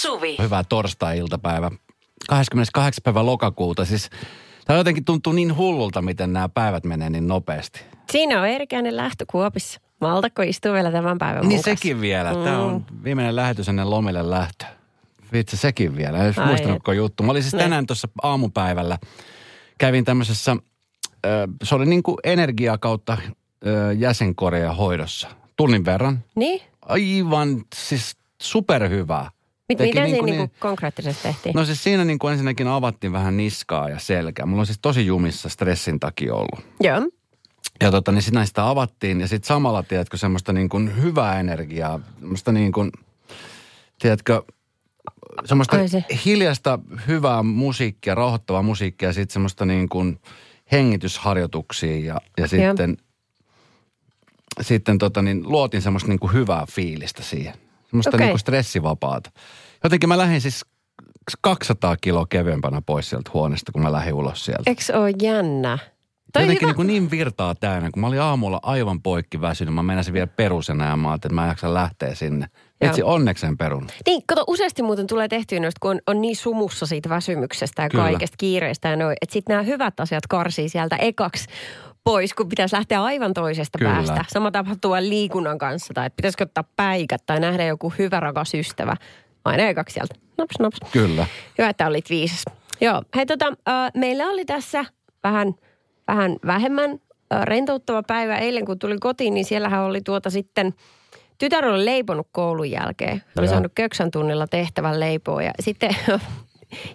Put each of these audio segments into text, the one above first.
Suvi. Hyvää torstai-iltapäivä. 28. päivä lokakuuta. Siis tämä jotenkin tuntuu niin hullulta, miten nämä päivät menee niin nopeasti. Siinä on erikäinen lähtö Kuopissa. Maltako istuu vielä tämän päivän Niin kanssa? sekin vielä. Tämä on viimeinen lähetys ennen lomille lähtö. Vitsi, sekin vielä. En Ai muistanutko juttu. Mä olin siis tänään tuossa aamupäivällä. Kävin tämmöisessä, se oli niin kuin energia kautta jäsenkorea hoidossa. Tunnin verran. Niin? Aivan siis superhyvää. Mit, Teki mitä niin siinä kuin niinku konkreettisesti tehtiin? No siis siinä niin kuin ensinnäkin avattiin vähän niskaa ja selkää. Mulla on siis tosi jumissa stressin takia ollut. Joo. Ja tota, niin sitten sitä avattiin ja sitten samalla, tiedätkö, semmoista niin kuin hyvää energiaa, semmoista niin kuin, tiedätkö, semmoista se. hiljasta hyvää musiikkia, rauhoittavaa musiikkia ja sitten semmoista niin kuin hengitysharjoituksia ja, ja sitten, sitten tota, niin luotin semmoista niin kuin hyvää fiilistä siihen. Semmoista Okei. niin kuin stressivapaata. Jotenkin mä lähdin siis 200 kiloa kevyempänä pois sieltä huoneesta, kun mä lähdin ulos sieltä. Eikö oo jännä? Toi Jotenkin hyvä. niin, niin virtaa täynnä, kun mä olin aamulla aivan poikki väsynyt. Mä menisin vielä perusena ja mä ajattelin, että mä en jaksa lähteä sinne. Joo. Vitsi, onneksi en perun. Niin, kato, useasti muuten tulee tehtyä noista, kun on, on niin sumussa siitä väsymyksestä ja Kyllä. kaikesta kiireestä ja noin, että sitten nämä hyvät asiat karsii sieltä ekaksi pois, kun pitäisi lähteä aivan toisesta Kyllä. päästä. Sama tapahtuu liikunnan kanssa tai että pitäisikö ottaa päikät tai nähdä joku hyvä rakas ystävä. Aina ekaksi sieltä. Naps, naps. Kyllä. Hyvä, että olit viisas. Joo, hei tota, äh, meillä oli tässä vähän, vähän vähemmän äh, rentouttava päivä eilen, kun tulin kotiin, niin siellähän oli tuota sitten, tytär oli leiponut koulun jälkeen. Oli Joo. saanut köksän tunnilla tehtävän leipoa ja sitten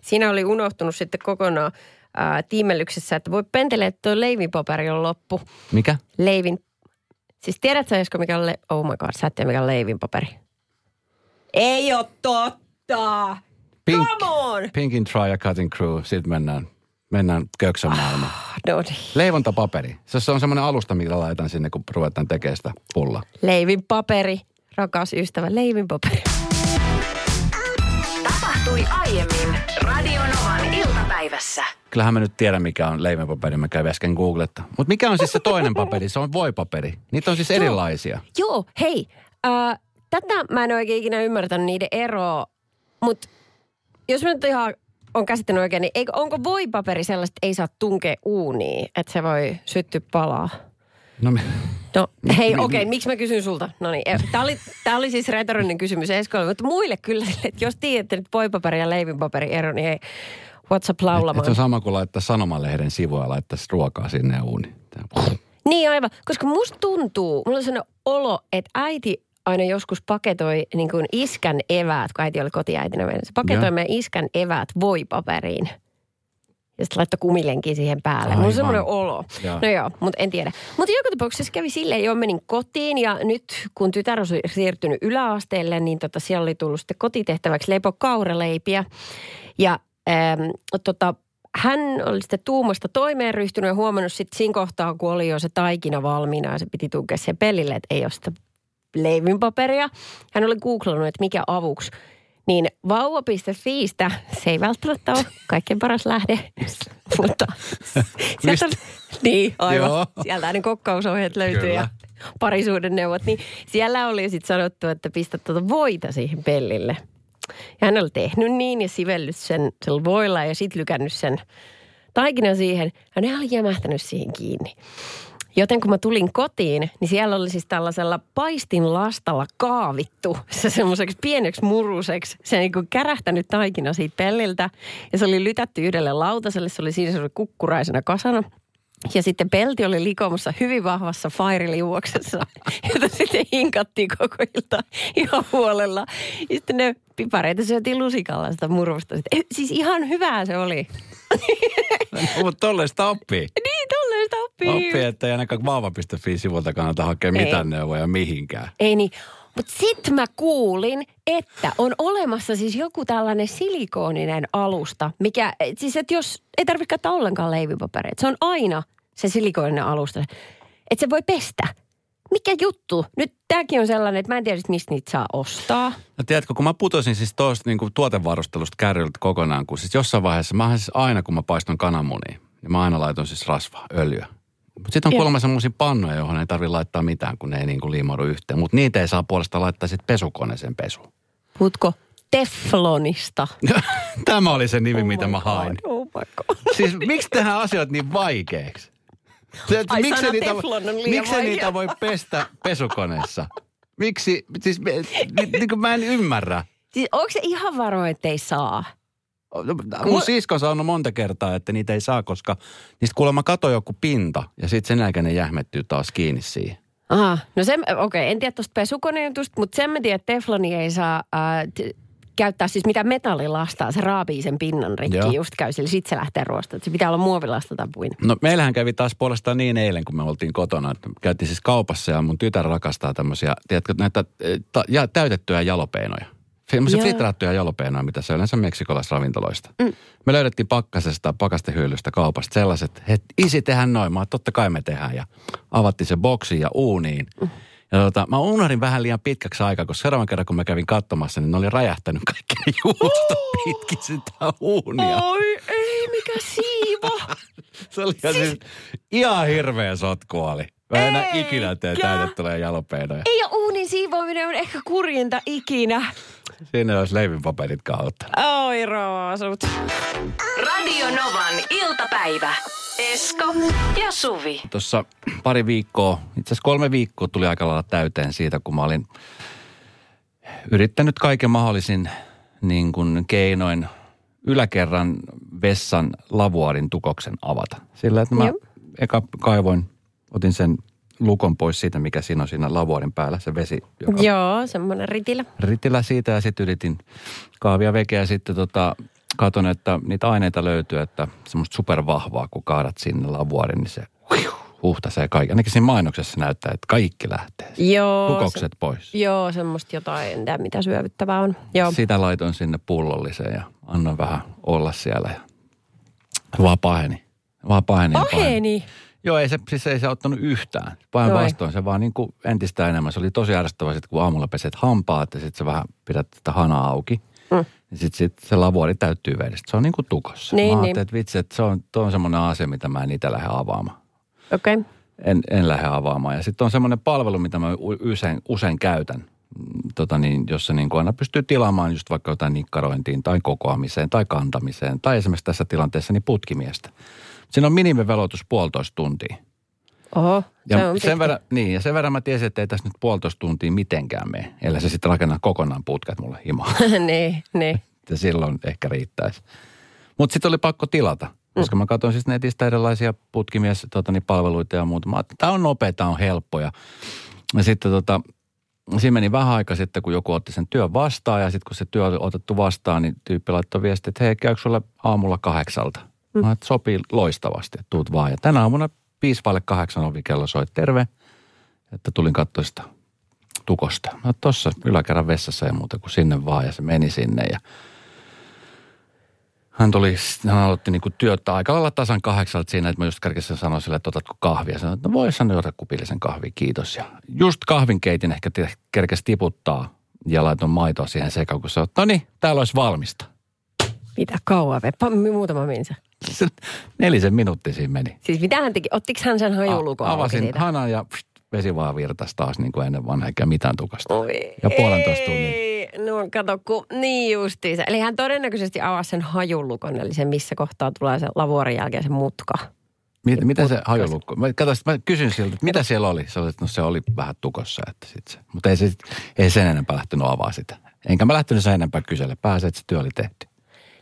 siinä oli unohtunut sitten kokonaan äh, tiimellyksessä, että voi pentelee, että tuo leivinpaperi on loppu. Mikä? Leivin, siis tiedätkö Esko, mikä on, le- oh my god, sä et tiedä, mikä on leivinpaperi. Ei ole totta! Pink, Come on! Pinkin Try ja Cutting Crew. Sitten mennään, mennään köksän maailmaan. No niin. Leivontapaperi. Se se on semmoinen alusta, millä laitan sinne, kun ruvetaan tekemään sitä pulla. Leivin paperi, rakas ystävä, leivin paperi. Tapahtui aiemmin Radionovan iltapäivässä. Kyllähän mä nyt tiedän, mikä on leivenpaperi. Mä kävin äsken googletta. Mutta mikä on siis se toinen paperi? Se on voipaperi. Niitä on siis erilaisia. Joo, hei, äh, tätä mä en oikein ikinä ymmärtänyt niiden eroa, mutta jos mä nyt ihan on käsittänyt oikein, niin eikö, onko voipaperi sellaista, että ei saa tunkea uuniin, että se voi syttyä palaa? No, mi- No hei, okei, okay, miksi mä kysyn sulta? No niin, tämä oli, tää oli siis retorinen kysymys Eskolle, mutta muille kyllä, että jos tiedätte nyt voipaperi ja leivinpaperi ero, niin hei, what's up Et se on sama kuin laittaa sanomalehden sivuja ja laittaa ruokaa sinne uuniin. Tää- Niin aivan, koska musta tuntuu, mulla on sellainen olo, että äiti aina joskus paketoi niin kuin iskän eväät, kun äiti oli kotiäitinä meidän. Se paketoi Joo. meidän iskän eväät voipaperiin. Ja sitten laittoi kumilenkin siihen päälle. Mulla Aivan. on semmoinen olo. Joo. No joo, mutta en tiedä. Mutta joka tapauksessa kävi silleen, jo menin kotiin ja nyt kun tytär on siirtynyt yläasteelle, niin tota, siellä oli tullut sitten kotitehtäväksi leipo kaureleipiä. Ja ähm, tota, hän oli sitten tuumasta toimeen ryhtynyt ja huomannut sitten siinä kohtaa, kun oli jo se taikina valmiina ja se piti tukea siihen pellille, että ei ole sitä leivinpaperia. Hän oli googlannut, että mikä avuksi. Niin vauva.fiistä, se ei välttämättä ole kaikkein paras lähde, mutta sieltä, niin aivan, Joo. sieltä ne kokkausohjeet löytyy ja parisuuden neuvot. Niin siellä oli sitten sanottu, että pistä tuota voita siihen pellille. Ja hän oli tehnyt niin ja sivellyt sen sillä voilla ja sitten lykännyt sen taikina siihen. Ja ne oli jämähtänyt siihen kiinni. Joten kun mä tulin kotiin, niin siellä oli siis tällaisella paistin lastalla kaavittu se semmoiseksi pieneksi muruseksi. Se niin kuin kärähtänyt taikina siitä pelliltä ja se oli lytätty yhdelle lautaselle. Se oli siinä se oli kukkuraisena kasana. Ja sitten pelti oli likomassa hyvin vahvassa fairiliuoksessa, jota sitten hinkattiin koko ilta ihan huolella. Ja sitten ne pipareita syötiin lusikalla sitä murusta. Sitten, siis ihan hyvää se oli. Mutta tollaista oppii. Niin, tolleen sitä oppii. Oppii, että ei ainakaan vauva.fi-sivulta kannata hakea Ei. mitään neuvoja mihinkään. Ei niin. Mutta sitten mä kuulin, että on olemassa siis joku tällainen silikooninen alusta, mikä, et siis että jos ei tarvitse käyttää ollenkaan leivipaperia, että se on aina se silikooninen alusta, että se voi pestä. Mikä juttu? Nyt tämäkin on sellainen, että mä en tiedä, mistä niitä saa ostaa. No tiedätkö, kun mä putosin siis tuosta niin tuotevarustelusta kärryltä kokonaan, kun siis jossain vaiheessa, mä siis aina kun mä paiston kananmunia, niin mä aina laitan siis rasvaa, öljyä. Mutta sitten on kuulemma semmoisia pannoja, johon ei tarvitse laittaa mitään, kun ne ei niin kuin liimaudu yhteen. Mutta niitä ei saa puolestaan laittaa sitten pesukoneeseen pesuun. Puhutko Teflonista. Tämä oli se nimi, Oh mitä mä God, hain. Oh my god. Siis miksi tehdään asiat niin vaikeiksi? Se, Ai, miksi niitä, miksi niitä voi pestä pesukoneessa? Miksi, siis niin kuin mä en ymmärrä. Siis onko se ihan varma, että ei saa? Mun sisko on sanonut monta kertaa, että niitä ei saa, koska niistä kuulemma kato joku pinta ja sitten sen jälkeen ne jähmettyy taas kiinni siihen. Aha, no se, okei, okay, en tiedä tuosta pesukonejutusta, mutta sen mä tiedän, että tefloni ei saa äh, t- käyttää siis mitä metallilastaa. Se raapii sen pinnan rikki, Joo. just käy sillä, sit se lähtee ruosta. Se pitää olla muovilasta tai puinen. No meillähän kävi taas puolestaan niin eilen, kun me oltiin kotona, että käytiin siis kaupassa ja mun tytär rakastaa tämmöisiä, tiedätkö, näitä eh, ta, ja, täytettyjä jalopeenoja. Semmoisia fritrattuja jalopeenoja, mitä se yleensä meksikolaisravintoloista. Mm. Me löydettiin pakkasesta, pakastehyllystä kaupasta sellaiset, että isi tehdään noin. Mä totta kai me tehdään. Ja avattiin se boksi ja uuniin. Mm. Ja tota, mä unohdin vähän liian pitkäksi aikaa, koska seuraavan kerran kun mä kävin katsomassa, niin ne oli räjähtänyt kaikki ne juusto pitkin sitä uunia. Oi, ei, mikä siivo. Se oli siis... siis ihan hirveä sotku oli. Mä en enää Eikä. ikinä tee täytettyjä jalopeinoja. ei ole uunin siivoaminen on ehkä kurjinta ikinä. Siinä olisi leivinpaperit kautta. Oi roosut. Radio Novan iltapäivä. Esko ja Suvi. Tuossa pari viikkoa, itse asiassa kolme viikkoa tuli aika lailla täyteen siitä, kun mä olin yrittänyt kaiken mahdollisin niin kuin keinoin yläkerran vessan lavuaarin tukoksen avata. Sillä, että mä Joo. eka kaivoin, otin sen lukon pois siitä, mikä siinä on siinä lavuaarin päällä, se vesi, joka Joo, semmoinen ritilä. ritillä siitä ja sitten yritin kaavia vekeä ja sitten tota, katon, että niitä aineita löytyy, että semmoista supervahvaa, kun kaadat sinne lavuaarin, niin se huhtasee kaikki. Ainakin siinä mainoksessa näyttää, että kaikki lähtee. Joo. Tukokset pois. Se, joo, semmoista jotain, en tiedä mitä syövyttävää on. Joo. Sitä laitoin sinne pullolliseen ja annoin vähän olla siellä ja vaan paheni. Vaan paheni. ja Paheni. Joo, ei se, siis ei se ottanut yhtään. Päinvastoin se vaan niin kuin entistä enemmän. Se oli tosi ärsyttävää sitten, kun aamulla peset hampaat ja sitten sä vähän pidät tätä hanaa auki. Mm. Niin sitten sit se lavuori täyttyy vedestä. Se on niin kuin tukossa. Niin, mä niin. että vitsi, että se on, tuo on semmoinen asia, mitä mä en itse lähde avaamaan. Okei. Okay. En, en lähde avaamaan. Ja sitten on semmoinen palvelu, mitä mä usein, usein käytän, mm, tota niin, jossa niin kuin aina pystyy tilaamaan just vaikka jotain nikkarointiin tai kokoamiseen tai kantamiseen tai esimerkiksi tässä tilanteessa niin putkimiestä. Siinä on minimiveloitus puolitoista tuntia. Oho, Ja sen pitkä. verran, niin, ja sen verran mä tiesin, että ei tässä nyt puolitoista tuntia mitenkään mene. Ellei se sitten rakenna kokonaan putket mulle himaan. niin, niin. ja silloin ehkä riittäisi. Mutta sitten oli pakko tilata, koska mä katsoin siis netistä erilaisia putkimies tota, niin palveluita ja muuta. Mä tämä on nopea, tämä on helppo. Ja, ja sitten tota, siinä meni vähän aika sitten, kun joku otti sen työn vastaan. Ja sitten kun se työ oli otettu vastaan, niin tyyppi laittoi viesti, että hei, käykö sulle aamulla kahdeksalta? Mm. Mä että sopii loistavasti, että tuut vaan. Ja tänä aamuna viisi vaille kahdeksan ovikello soi terve, että tulin katsoa sitä tukosta. Mä tuossa yläkerran vessassa ja muuta kuin sinne vaan ja se meni sinne ja hän tuli, hän aloitti niinku työtä aika lailla tasan kahdeksalta siinä, että mä just kerkesin sanoa sille, että otatko kahvia. Sanoin, että no voi sanoa, ota kupillisen kahvia, kiitos. Ja just kahvinkeitin ehkä kerkesi tiputtaa ja laitoin maitoa siihen sekaan, kun sanoin, no niin, täällä olisi valmista. Mitä kauan? Pa- muutama minsa. Se Nelisen minuuttia siinä meni. Siis mitä hän teki? Ottiko hän sen hajulukon A- Avasin hanan ja pst, vesi vaan virtasi taas niin kuin ennen vanha, eikä mitään tukasta. Oi, Ja puolentoista tunnin. No kato, kun niin justiinsa. Eli hän todennäköisesti avasi sen hajulukon, eli sen missä kohtaa tulee se lavuorin jälkeen se mutka. Mit, mitä se hajolukko? Mä, kato, mä kysyn siltä, että mitä siellä oli? Se oli, että no se oli vähän tukossa, että sit se. Mutta ei, se, ei sen enempää lähtenyt avaa sitä. Enkä mä lähtenyt sen enempää kyselle. Pääsee, että se työ oli tehty.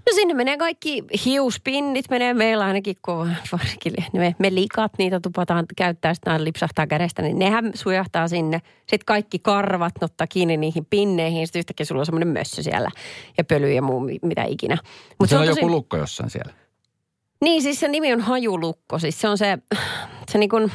No sinne menee kaikki hiuspinnit, menee meillä ainakin, kun varsinkin me, me likat, niitä tupataan käyttää, sitten lipsahtaa kädestä, niin nehän sujahtaa sinne. Sitten kaikki karvat ottaa kiinni niihin pinneihin, sitten yhtäkkiä sulla on semmoinen mössö siellä ja pöly ja muu, mi- mitä ikinä. Mutta Mut se on tosi- joku lukko jossain siellä. Niin, siis se nimi on hajulukko. Siis se on se, se niin kuin,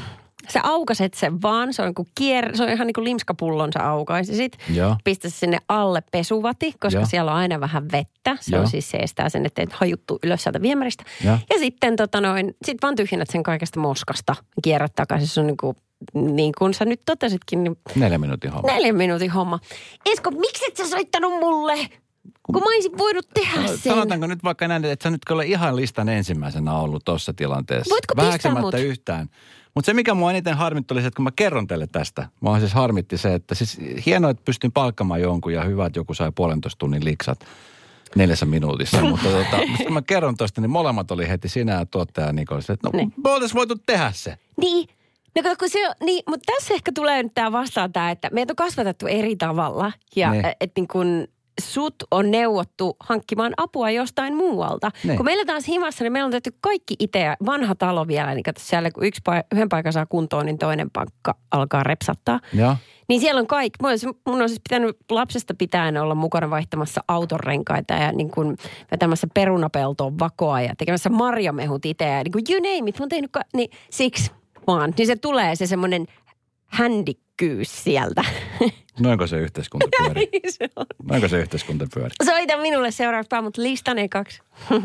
sä aukaset sen vaan, se on, kuin kier, se on ihan niin kuin limskapullon sä aukaisisit. Joo. Pistä sinne alle pesuvati, koska Joo. siellä on aina vähän vettä. Se Joo. on siis se estää sen, että et hajuttu ylös sieltä viemäristä. Joo. Ja sitten tota noin, sit vaan tyhjennät sen kaikesta moskasta. Kierrät takaisin. Se on niin kuin, niin kuin sä nyt totesitkin, niin Neljä minuutin homma. neljän minuutin homma. Esko, miksi et sä soittanut mulle? Kun mä olisin voinut tehdä sen. Sanotaanko nyt vaikka näin, että sä nyt kyllä ihan listan ensimmäisenä ollut tuossa tilanteessa. Voitko pistää mut? yhtään. Mutta se, mikä mua eniten harmitti, oli se, että kun mä kerron teille tästä, mua siis harmitti se, että siis hienoa, että pystyn palkkamaan jonkun ja hyvä, että joku sai puolentoista tunnin liksat neljässä minuutissa. mutta tota, kun mä kerron tuosta, niin molemmat oli heti sinä ja tuottaja Niko. Että no, Niin. me oltaisiin voitu tehdä se. Niin. No kun se on, niin, mutta tässä ehkä tulee nyt tämä vastaan tämä, että meitä on kasvatettu eri tavalla. Ja niin. että niin kun sut on neuvottu hankkimaan apua jostain muualta. Niin. Kun meillä taas himassa, niin meillä on tehty kaikki itse. ja Vanha talo vielä, niin kato siellä, kun yksi pa- yhden paikan saa kuntoon, niin toinen paikka alkaa repsattaa. Joo. Niin siellä on kaikki. Mun on, mun on siis pitänyt lapsesta pitäen olla mukana vaihtamassa autonrenkaita ja niin kuin vetämässä perunapeltoon vakoa ja tekemässä marjamehut itse. Ja niin kuin you name it, mä oon tehnyt, ka- niin siksi vaan. Niin se tulee se semmoinen händikkyys sieltä. Noinko se yhteiskunta pyörii? se on. Noinko se yhteiskunta pyörii? Soita minulle seuraavaksi päivä, mutta listan ekaksi.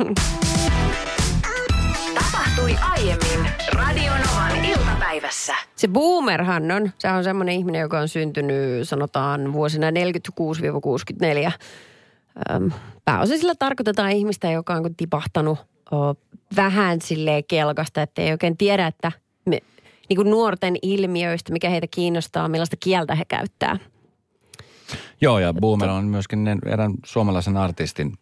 Tapahtui aiemmin Radionovan iltapäivässä. Se boomerhan on, se on semmoinen ihminen, joka on syntynyt sanotaan vuosina 46-64. Öm, Pääosin sillä tarkoitetaan ihmistä, joka on tipahtanut o, vähän silleen kelkasta, että ei oikein tiedä, että me, niin kuin nuorten ilmiöistä, mikä heitä kiinnostaa, millaista kieltä he käyttää. Joo, ja Boomer on myöskin erään suomalaisen artistin,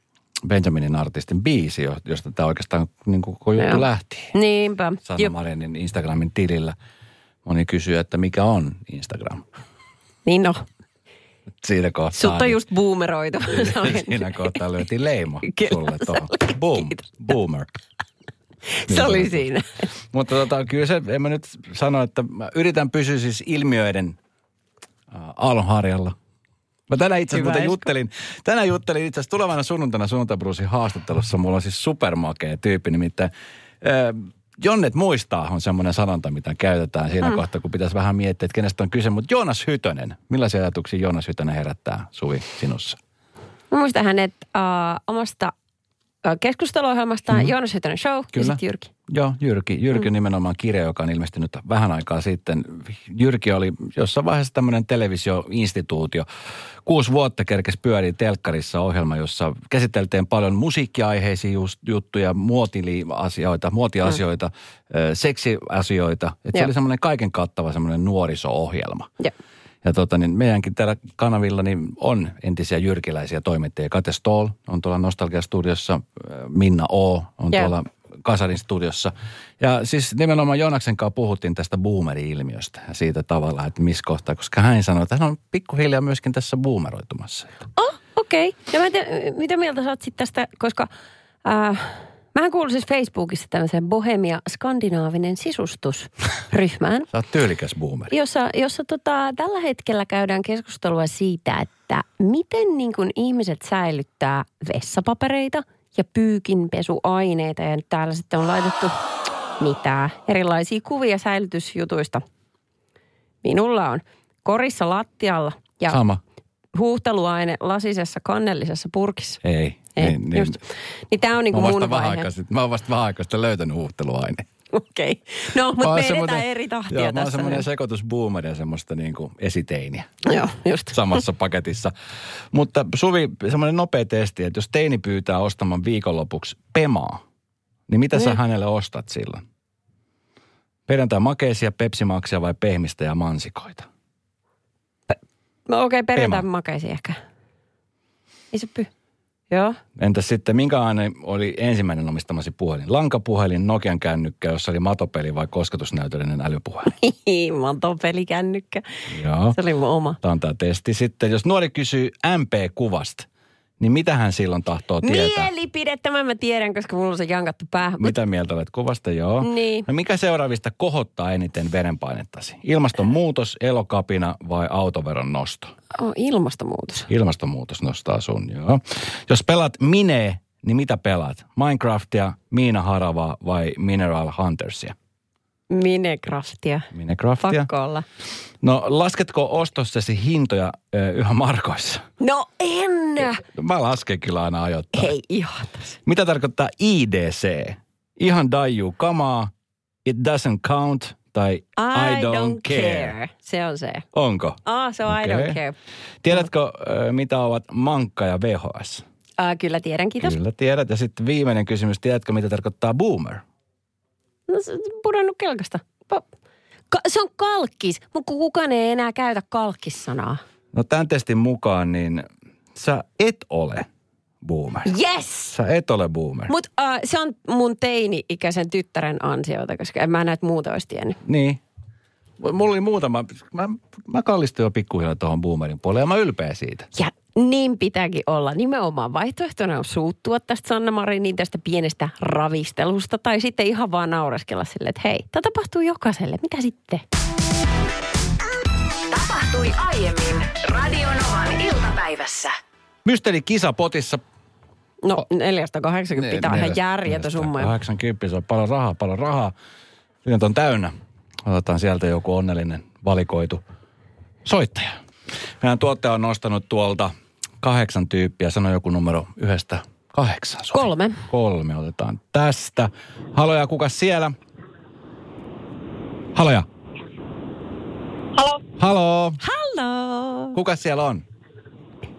Benjaminin artistin biisi, jo- josta tämä oikeastaan niin kuin koko juttu lähti. Niinpä. Sanna. Marinin Instagramin tilillä. Moni kysyy, että mikä on Instagram. Niin no, Siinä kohtaa. sut on niin- just boomeroitu. Siinä kohtaa lyötiin leima sulle tuohon. Boom, Kiitos. boomer. Se oli siinä. Mutta tota, kyllä se, en mä nyt sano, että mä yritän pysyä siis ilmiöiden äh, aallonharjalla. Mä tänään itse asiassa juttelin, tänään juttelin itse asiassa tulevana sunnuntaina sunnuntaibruusin haastattelussa. Mulla on siis supermakea tyyppi, nimittäin äh, Jonnet muistaa on semmoinen sanonta, mitä käytetään siinä mm. kohtaa, kun pitäisi vähän miettiä, että kenestä on kyse. Mutta Joonas Hytönen, millaisia ajatuksia Joonas Hytönen herättää Suvi sinussa? Mä muistan hänet äh, omasta keskusteluohjelmastaan mm-hmm. Joonas Hytönen Show ja Kyllä. sitten Jyrki. Joo, Jyrki. Jyrki on nimenomaan kirja, joka on ilmestynyt vähän aikaa sitten. Jyrki oli jossain vaiheessa tämmöinen televisioinstituutio. Kuusi vuotta kerkesi pyörii telkkarissa ohjelma, jossa käsiteltiin paljon musiikkiaiheisia juttuja, muotili-asioita, muotiasioita, mm. seksiasioita. Et se oli semmoinen kaiken kattava semmoinen nuoriso-ohjelma. Joo. Ja tota, niin meidänkin täällä kanavilla niin on entisiä jyrkiläisiä toimittajia. Kate Stoll on tuolla Nostalgia-studiossa, äh, Minna O on Joo. tuolla Kasarin studiossa. Ja siis nimenomaan Joonaksen kanssa puhuttiin tästä boomeri-ilmiöstä ja siitä tavalla, että missä kohtaa, koska hän sanoi, että hän on pikkuhiljaa myöskin tässä boomeroitumassa. Oh, okei. Okay. No mä tiedä, mitä mieltä sä oot sit tästä, koska äh, mähän kuulun siis Facebookissa tämmöiseen Bohemia Skandinaavinen sisustusryhmään, Sä oot tyylikäs boomeri. jossa, jossa tota, tällä hetkellä käydään keskustelua siitä, että miten niin kun ihmiset säilyttää vessapapereita ja pyykinpesuaineita. Ja nyt täällä sitten on laitettu mitä erilaisia kuvia säilytysjutuista. Minulla on korissa lattialla ja Sama. huuhteluaine lasisessa kannellisessa purkissa. Ei. Ei, niin, niin. just. Niin tämä on niinku oon vasta mun vaihe. mä oon vasta vähän löytänyt huuhteluaine. Okei. Okay. No, mutta me edetään eri tahtia Joo, mä oon tässä. semmoinen sekoitus semmoista niin kuin esiteiniä. Joo, just. samassa paketissa. Mutta Suvi, semmoinen nopea testi, että jos teini pyytää ostamaan viikonlopuksi pemaa, niin mitä sä Niin. hänelle ostat silloin? Perjantai makeisia, pepsimaksia vai pehmistä ja mansikoita? No okei, okay, perjantai Pema. makeisi ehkä. Ei se py. Joo. Entäs sitten, minkälainen oli ensimmäinen omistamasi puhelin? Lankapuhelin, Nokian kännykkä, jossa oli matopeli vai kosketusnäytöllinen älypuhelin? Mä oon ton pelikännykkä. Joo. Se oli mun oma. Tämä on tämä testi. Sitten jos nuori kysyy MP-kuvasta, niin mitä hän silloin tahtoo tietää? Mielipide, tämän mä tiedän, koska mulla on se jankattu päähän. Mitä mieltä olet kuvasta? Joo. Niin. No mikä seuraavista kohottaa eniten verenpainettasi? Ilmastonmuutos, elokapina vai autoveron nosto? oh, ilmastonmuutos. Ilmastonmuutos nostaa sun, joo. Jos pelaat Minee, niin mitä pelaat? Minecraftia, Miina Haravaa vai Mineral Huntersia? Minecraftia. Minecraftia. Pakko olla. No lasketko ostossesi hintoja ö, yhä markoissa? No en! Mä lasken kyllä aina ajoittain. Hei, ihan. Mitä tarkoittaa IDC? Ihan daiju kamaa, it doesn't count tai I, don't, care. Se on se. Onko? Ah, se on I Okei. don't care. Tiedätkö, ö, mitä ovat mankka ja VHS? Ää, kyllä tiedän, kiitos. Kyllä tiedät. Ja sitten viimeinen kysymys. Tiedätkö, mitä tarkoittaa boomer? No se on pudonnut kelkasta. Ka- se on kalkkis, mutta kukaan ei enää käytä kalkkissanaa. No tämän testin mukaan, niin sä et ole boomer. Yes! Sä et ole boomer. Mutta uh, se on mun teini-ikäisen tyttären ansiota, koska en mä näitä muuta olisi tiennyt. Niin. Mulla oli muutama, mä, mä kallistuin jo pikkuhiljaa tuohon boomerin puolelle ja mä ylpeä siitä. Ja niin pitääkin olla. Nimenomaan vaihtoehtona on suuttua tästä Sanna Marinin tästä pienestä ravistelusta tai sitten ihan vaan naureskella sille, että hei, tämä tapahtuu jokaiselle. Mitä sitten? Tapahtui aiemmin Radionovan iltapäivässä. Mysteeri kisa potissa. No 480 pitää ihan järjetön summa. 80, se on paljon rahaa, paljon rahaa. Nyt on täynnä. Otetaan sieltä joku onnellinen valikoitu soittaja. Meidän tuottaja on nostanut tuolta kahdeksan tyyppiä. Sano joku numero yhdestä kahdeksaan. Sovi. Kolme. Kolme otetaan tästä. Haloja, kuka siellä? Haloja. Halo, Halo. Hallo! Kuka siellä on?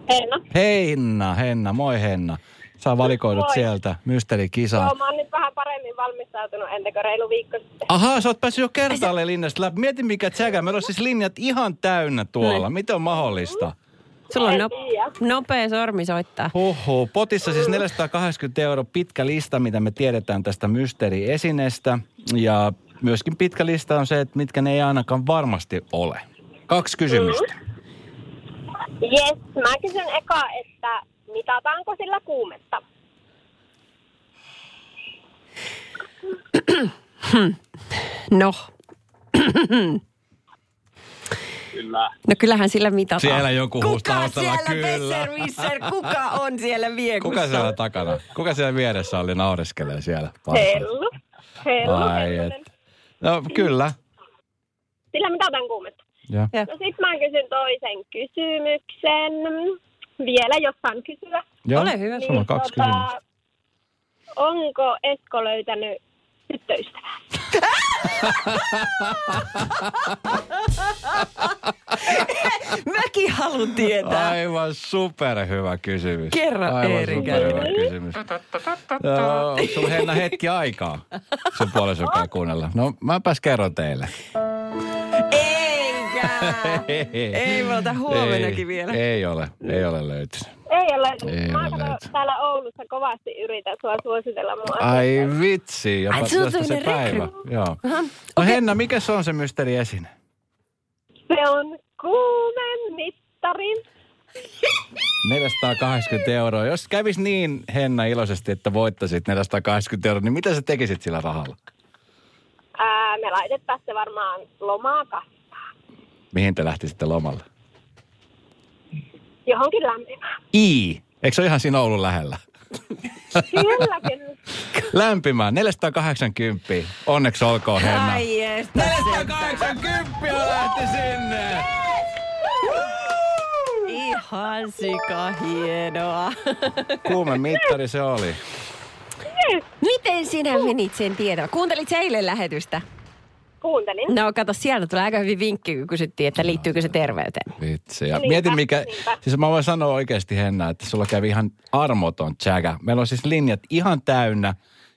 Henna. Henna, Henna, moi Henna. Saa valikoidut Moi. sieltä mysteerikisaa. Joo, mä oon nyt vähän paremmin valmistautunut entä kuin reilu viikko sitten. Ahaa, sä oot päässyt jo kertaalle linjasta läpi. Mieti mikä tsäkä. Meillä on siis linjat ihan täynnä tuolla. Miten on mahdollista? Sulla on no, nopea sormi soittaa. Huhhuh. Potissa siis 480 euro pitkä lista, mitä me tiedetään tästä mysteeriesineestä. Ja myöskin pitkä lista on se, että mitkä ne ei ainakaan varmasti ole. Kaksi kysymystä. Jes, mä kysyn eka, että mitataanko sillä kuumetta? No. Kyllä. No kyllähän sillä mitataan. Siellä joku huustaa Kuka taustalla, siellä kyllä. Besserwisser? Kuka on siellä viekussa? Kuka siellä takana? Kuka siellä vieressä oli naureskelee siellä? Hellu. Hellu, Ai et. No kyllä. Sillä mitataan kuumetta. Ja. Ja. No sit mä kysyn toisen kysymyksen. Vielä, jos saan kysyä. Joo. Ole hyvä. Sulla on kaksi kysymystä. Onko Esko löytänyt tyttöystävää? Mäkin haluan tietää. Aivan superhyvä kysymys. Kerro, Aivan Eerika. superhyvä kysymys. Joo, sulla Henna hetki aikaa sun puoliso kai kuunnella. No mäpäs kerron teille. Ei, me ota huomenakin ei, vielä. Ei ole, ei ole löytynyt. Ei ole. Ei mä ole täällä Oulussa kovasti yritän sua suositella mua. Ai vitsi, jopa Ai, se tämmönen päivä. rekry. Joo. Aha, No okei. Henna, mikä se on se mysteeriesine? Se on kuumen mittari. 480 euroa. Jos kävis niin, Henna, iloisesti, että voittasit 480 euroa, niin mitä sä tekisit sillä rahalla? Ää, me laitettaisiin se varmaan lomaa kasvaa. Mihin te lähtisitte lomalle? Johonkin lämpimään. I. Eikö se ole ihan siinä Oulun lähellä? Kyllä, kyllä. Lämpimään, 480. Onneksi olkoon, Henna. Ai jestä. 480 lähti sinne! Ihan sika hienoa. Kuume mittari se oli. Miten sinä menit sen tiedon? Kuuntelit sä eilen lähetystä? Kuuntelin. No kato, sieltä tulee aika hyvin vinkki, kun kysyttiin, että liittyykö se terveyteen. Vitsi. Ja Niinpä, mietin mikä, niinpä. siis mä voin sanoa oikeasti Henna, että sulla kävi ihan armoton tsägä. Meillä on siis linjat ihan täynnä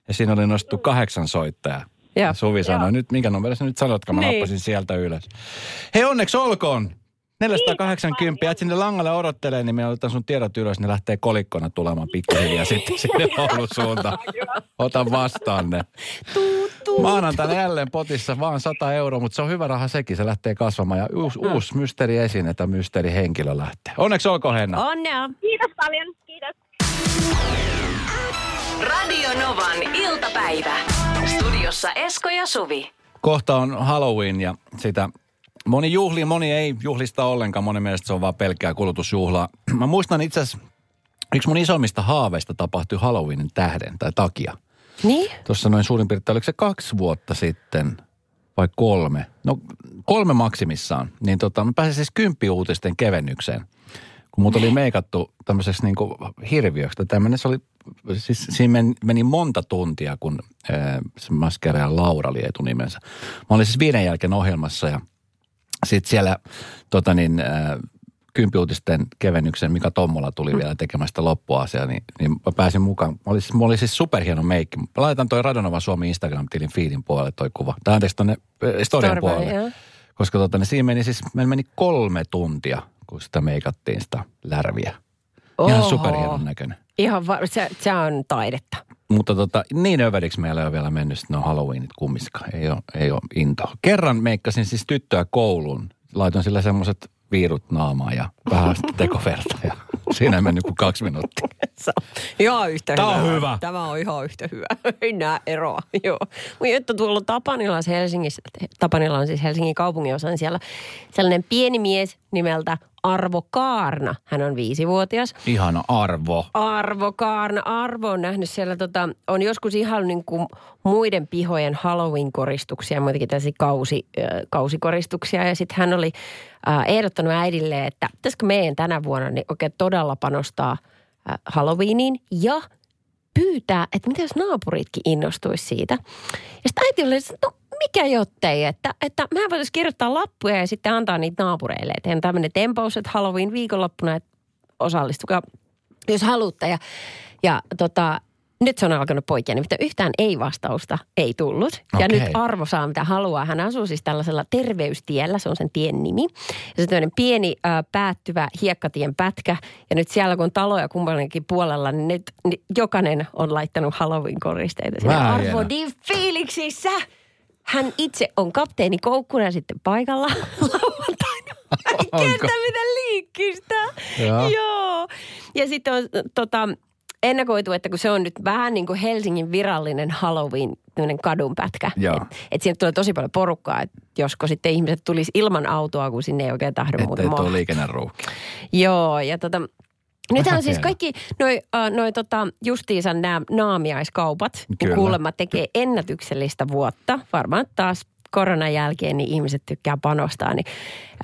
ja siinä oli nostettu kahdeksan soittajaa. Joo. Ja Suvi sanoi, nyt minkä numero sä nyt sanot, kun mä Niin. nappasin sieltä ylös. Hei onneksi olkoon. 480, jäät sinne langalle odottelee, niin me otetaan sun tiedot ylös, ne lähtee kolikkona tulemaan pikkuhiljaa sitten sinne Oulun suuntaan. Ota vastaan ne. Maanantaina jälleen potissa vaan 100 euroa, mutta se on hyvä raha sekin, se lähtee kasvamaan. Ja uusi, Mm. uusi mysteeriesine tai mysteerihenkilö lähtee. Onneksi olkoon Henna. Onnea. Kiitos paljon. Kiitos. Radio Novan iltapäivä. Studiossa Esko ja Suvi. Kohta on Halloween ja sitä moni juhlii, moni ei juhlista ollenkaan. Moni mielestä se on vaan pelkkää kulutusjuhlaa. Mä muistan itse asiassa, yksi mun isommista haaveista tapahtui Halloweenin tähden tai takia. Niin? Tuossa noin suurin piirtein, oliko se kaksi vuotta sitten vai kolme? No kolme maksimissaan. Niin tota, mä pääsin siis kymppiuutisten kevennykseen. Kun mut oli meikattu tämmöiseksi niinku hirviöksi. tai Tämmöinen se oli, siis siinä meni, meni monta tuntia, kun ää, se maskereja Laura oli etunimensä. Mä olin siis viiden jälkeen ohjelmassa ja sitten siellä tota niin, ää, kympiuutisten kevennyksen, mikä Tommola tuli mm. vielä tekemästä loppuasia, niin, niin mä pääsin mukaan. Mä olin, mulla oli siis superhieno meikki. Mä laitan toi Radonova Suomi Instagram-tilin feedin puolelle toi kuva. Tai anteeksi tonne äh, puolelle. joo. Koska tota, niin siinä meni siis, meillä meni kolme tuntia, kun sitä meikattiin sitä lärviä. Ihan Oho. superhienon näköinen. Ihan var- se, se on taidetta. Mutta tota, niin överiksi meillä ei ole vielä mennyt sitten no Halloweenit kummiskaan. Ei ole, ei ole intoa. Kerran meikkasin siis tyttöä kouluun. Laitoin sillä semmoiset viirut naamaan ja vähän tekoverta. Ja siinä ei mennyt kuin kaksi minuuttia. Ihan yhtä Tää on hyvä. hyvä. Tämä on ihan yhtä hyvä. Ei näe eroa. Joo. Mutta että tuolla Tapanilassa Helsingissä, Tapanilla on siis Helsingin kaupungin osa, niin siellä sellainen pieni mies nimeltä Arvo Kaarna. Hän on viisivuotias. Ihana arvo. Arvo Kaarna. Arvo on nähnyt siellä, tota, on joskus ihan niin kuin muiden pihojen Halloween-koristuksia, muutenkin tällaisia kausi, äh, kausikoristuksia. Ja sitten hän oli äh, ehdottanut äidille, että pitäisikö meidän tänä vuonna niin oikein todella panostaa äh, Halloweeniin ja pyytää, että mitä jos naapuritkin innostuisi siitä. Ja sitten äiti oli, että no mikä jottei, että, että mehän voitaisiin kirjoittaa lappuja ja sitten antaa niitä naapureille. Että on tämmöinen tempaus, että Halloween viikonloppuna, että osallistukaa, jos haluatte. Ja, ja tota, nyt se on alkanut poikia, nimittäin yhtään ei-vastausta ei tullut. Ja Okei. nyt Arvo saa mitä haluaa. Hän asuu siis tällaisella terveystiellä, se on sen tien nimi. Ja se on pieni äh, päättyvä hiekkatien pätkä. Ja nyt siellä kun on taloja kummallakin puolella, niin nyt niin jokainen on laittanut Halloween-koristeita. sinne. Arvo niin fiiliksissä. Hän itse on kapteeni Koukkuna sitten paikalla lauantaina. Ei kestä mitä liikkistä. Joo. Joo. Ja sitten on tota, ennakoitu, että kun se on nyt vähän niin kuin Helsingin virallinen Halloween tämmöinen kadunpätkä. Että et sinne tulee tosi paljon porukkaa, että josko sitten ihmiset tulisi ilman autoa, kun sinne ei oikein tahdo muuta mahtua. liikenneruuhki. Joo, ja tota, Nythän on siis kaikki noi, uh, noi tota, justiinsa nämä naamiaiskaupat, Kyllä. kuulemma tekee ennätyksellistä vuotta. Varmaan taas koronan jälkeen niin ihmiset tykkää panostaa. Niin,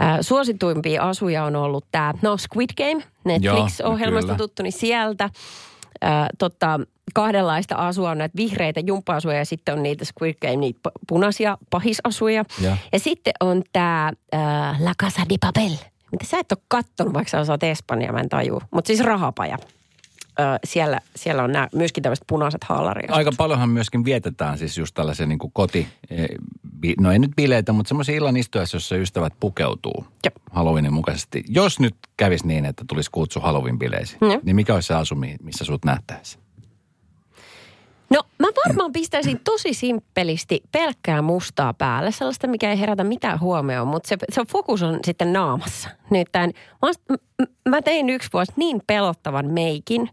äh, suosituimpia asuja on ollut tämä, no Squid Game, Netflix-ohjelmasta kyllä. tuttu, niin sieltä äh, tota, kahdenlaista asua on näitä vihreitä jumppa-asuja ja sitten on niitä Squid Game, niitä pu- punaisia pahisasuja. Ja. Ja sitten on tämä äh, La Casa de Papel. Mitä sä et ole kattonut, vaikka sä osaat Espanjaa, mä en tajua. Mutta siis rahapaja. Ö, siellä, siellä on nämä, myöskin tämmöiset punaiset haalarit. Aika paljonhan myöskin vietetään siis just tällaisia niin kuin koti, bi- no ei nyt bileitä, mutta semmoisia illan istuessa, jossa ystävät pukeutuu Jep. Halloweenin mukaisesti. Jos nyt kävisi niin, että tulisi kutsu Halloween-bileisiin, Jep. niin mikä olisi se asu, mi- missä sut nähtäisi? No mä varmaan pistäisin tosi simppelisti pelkkää mustaa päälle, sellaista mikä ei herätä mitään huomioon, mutta se, se fokus on sitten naamassa. Nimittäin mä, oon- m- m- mä tein yksi vuosi niin pelottavan meikin,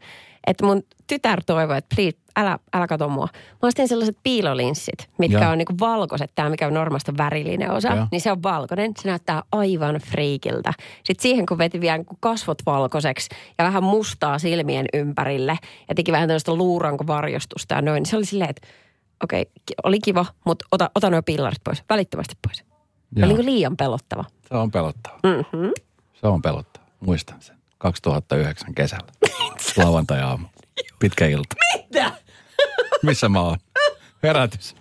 että mun tytär toivoi, että please, älä, älä kato mua. Mä tein sellaiset piilolinssit, mitkä Joo. on niinku valkoiset, tämä mikä on normaalisti värillinen osa, Joo. niin se on valkoinen. Se näyttää aivan friikiltä. Sitten siihen, kun veti vielä niinku kasvot valkoiseksi ja vähän mustaa silmien ympärille ja teki vähän tällaista luurankovarjostusta ja noin, niin se oli silleen, että okei, ki- oli kiva, mutta ota, ota nuo pillarit pois, välittömästi pois. Se Joo. oli niinku liian pelottava. Se on pelottava. Mm-hmm. Se on pelottava. Muistan sen. 2009 kesällä. Lauantai-aamu. Pitkä ilta. Mitä? Missä mä oon? Herätys.